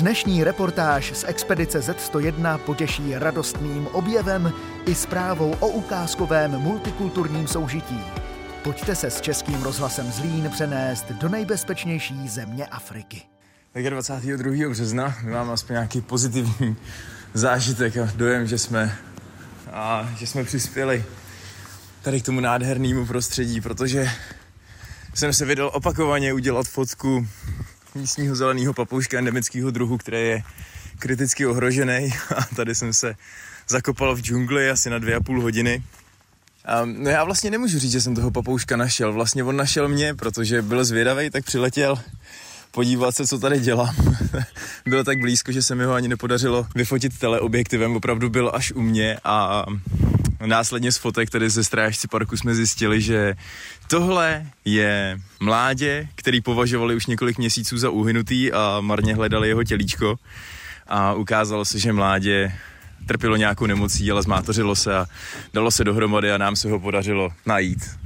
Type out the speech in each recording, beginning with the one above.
Dnešní reportáž z expedice Z101 potěší radostným objevem i zprávou o ukázkovém multikulturním soužití. Pojďte se s Českým rozhlasem Zlín přenést do nejbezpečnější země Afriky. Tak 22. března my máme aspoň nějaký pozitivní zážitek a dojem, že jsme, a, že jsme přispěli tady k tomu nádhernému prostředí, protože jsem se vydal opakovaně udělat fotku místního zeleného papouška endemického druhu, který je kriticky ohrožený a tady jsem se zakopal v džungli asi na dvě a půl hodiny. A, no já vlastně nemůžu říct, že jsem toho papouška našel. Vlastně on našel mě, protože byl zvědavý, tak přiletěl podívat se, co tady dělám. Bylo tak blízko, že se mi ho ani nepodařilo vyfotit teleobjektivem, opravdu byl až u mě a následně z fotek tady ze strážci parku jsme zjistili, že tohle je mládě, který považovali už několik měsíců za uhynutý a marně hledali jeho tělíčko a ukázalo se, že mládě trpělo nějakou nemocí, ale zmátořilo se a dalo se dohromady a nám se ho podařilo najít.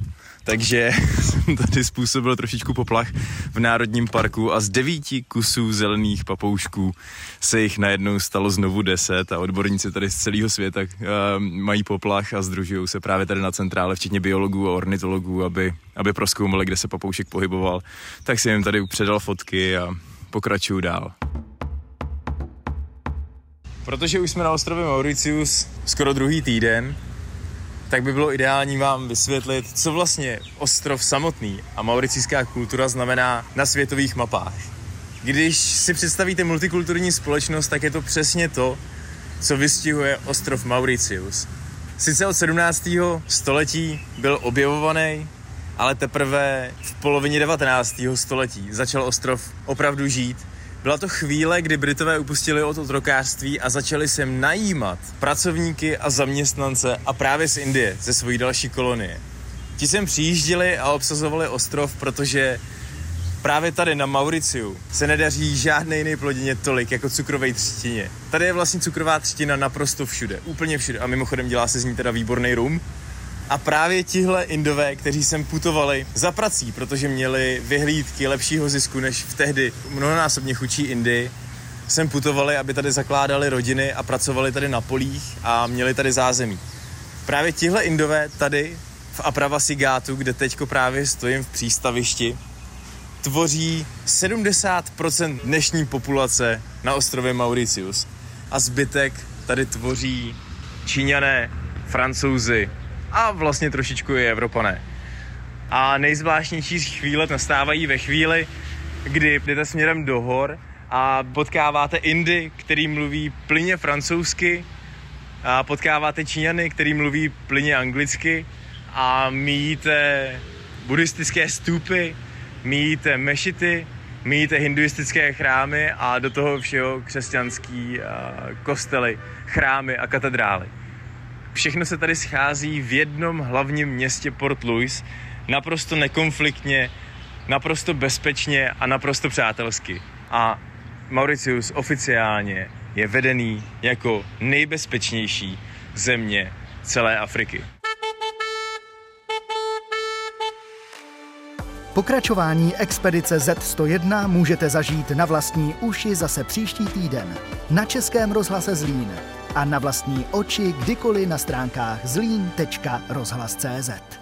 Takže jsem tady způsobil trošičku poplach v Národním parku a z devíti kusů zelených papoušků se jich najednou stalo znovu deset a odborníci tady z celého světa uh, mají poplach a združují se právě tady na centrále, včetně biologů a ornitologů, aby, aby proskoumali, kde se papoušek pohyboval. Tak jsem jim tady předal fotky a pokračuju dál. Protože už jsme na ostrově Mauritius skoro druhý týden, tak by bylo ideální vám vysvětlit, co vlastně ostrov samotný a mauricijská kultura znamená na světových mapách. Když si představíte multikulturní společnost, tak je to přesně to, co vystihuje ostrov Mauritius. Sice od 17. století byl objevovaný, ale teprve v polovině 19. století začal ostrov opravdu žít byla to chvíle, kdy Britové upustili od otrokářství a začali sem najímat pracovníky a zaměstnance a právě z Indie, ze svojí další kolonie. Ti sem přijížděli a obsazovali ostrov, protože právě tady na Mauriciu se nedaří žádné jiné plodině tolik jako cukrové třtině. Tady je vlastně cukrová třtina naprosto všude, úplně všude. A mimochodem dělá se z ní teda výborný rum, a právě tihle Indové, kteří sem putovali za prací, protože měli vyhlídky lepšího zisku než v tehdy mnohonásobně chudší Indii, sem putovali, aby tady zakládali rodiny a pracovali tady na polích a měli tady zázemí. Právě tihle Indové tady v Apravasi Gátu, kde teďko právě stojím v přístavišti, tvoří 70% dnešní populace na ostrově Mauritius. A zbytek tady tvoří Číňané, Francouzi, a vlastně trošičku i Evropané. A nejzvláštnější chvíle nastávají ve chvíli, kdy jdete směrem do hor a potkáváte Indy, který mluví plyně francouzsky, a potkáváte Číňany, který mluví plyně anglicky a míjíte buddhistické stupy, míjíte mešity, míjíte hinduistické chrámy a do toho všeho křesťanský kostely, chrámy a katedrály. Všechno se tady schází v jednom hlavním městě Port Louis, naprosto nekonfliktně, naprosto bezpečně a naprosto přátelsky. A Mauritius oficiálně je vedený jako nejbezpečnější země celé Afriky. Pokračování expedice Z101 můžete zažít na vlastní uši zase příští týden na Českém rozhlase Zlín a na vlastní oči kdykoliv na stránkách zlín.rozhlas.cz.